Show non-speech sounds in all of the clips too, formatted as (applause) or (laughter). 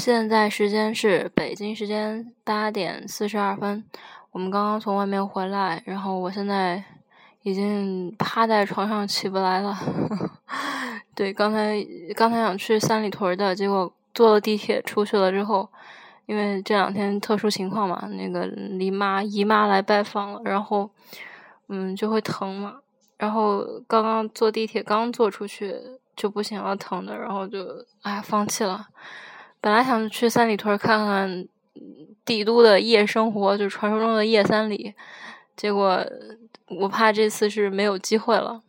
现在时间是北京时间八点四十二分，我们刚刚从外面回来，然后我现在已经趴在床上起不来了。(laughs) 对，刚才刚才想去三里屯的，结果坐了地铁出去了之后，因为这两天特殊情况嘛，那个姨妈姨妈来拜访了，然后嗯就会疼嘛，然后刚刚坐地铁刚坐出去就不行了，疼的，然后就哎放弃了。本来想去三里屯看看帝都的夜生活，就传说中的夜三里，结果我怕这次是没有机会了。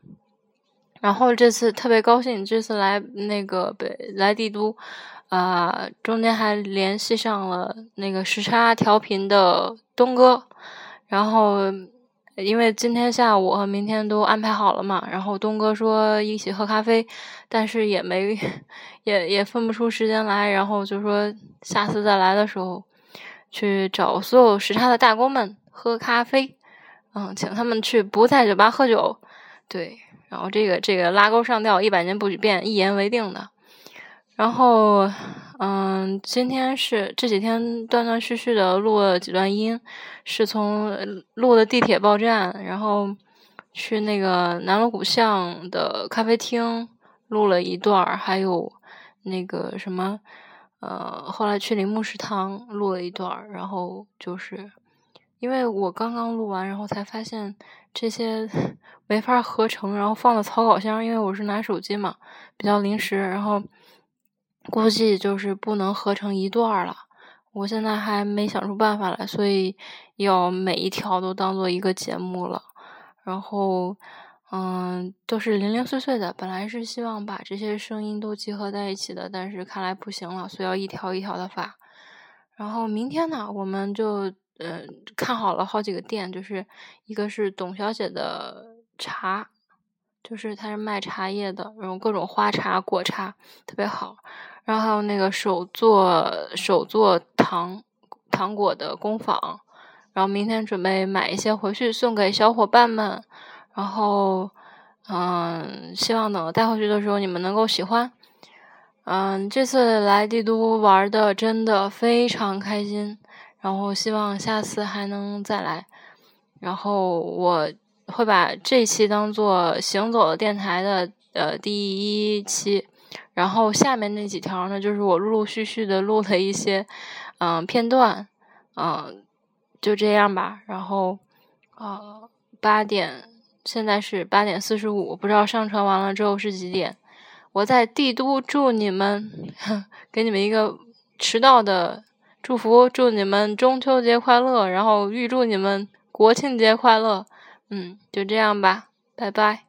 然后这次特别高兴，这次来那个北来帝都，啊，中间还联系上了那个时差调频的东哥，然后。因为今天下午和明天都安排好了嘛，然后东哥说一起喝咖啡，但是也没也也分不出时间来，然后就说下次再来的时候去找所有时差的大工们喝咖啡，嗯，请他们去不在酒吧喝酒，对，然后这个这个拉钩上吊，一百年不许变，一言为定的，然后。嗯，今天是这几天断断续续的录了几段音，是从录的地铁报站，然后去那个南锣鼓巷的咖啡厅录了一段还有那个什么，呃，后来去铃木食堂录了一段然后就是因为我刚刚录完，然后才发现这些 (laughs) 没法合成，然后放到草稿箱，因为我是拿手机嘛，比较临时，然后。估计就是不能合成一段了，我现在还没想出办法来，所以要每一条都当做一个节目了。然后，嗯，都是零零碎碎的。本来是希望把这些声音都集合在一起的，但是看来不行了，所以要一条一条的发。然后明天呢，我们就嗯看好了好几个店，就是一个是董小姐的茶，就是他是卖茶叶的，然后各种花茶、果茶特别好。然后还有那个手做手做糖糖果的工坊，然后明天准备买一些回去送给小伙伴们，然后嗯，希望等带回去的时候你们能够喜欢。嗯，这次来帝都玩的真的非常开心，然后希望下次还能再来。然后我会把这期当做行走的电台的呃第一期。然后下面那几条呢，就是我陆陆续续的录的一些，嗯片段，嗯，就这样吧。然后，呃，八点，现在是八点四十五，不知道上传完了之后是几点。我在帝都祝你们，给你们一个迟到的祝福，祝你们中秋节快乐，然后预祝你们国庆节快乐。嗯，就这样吧，拜拜。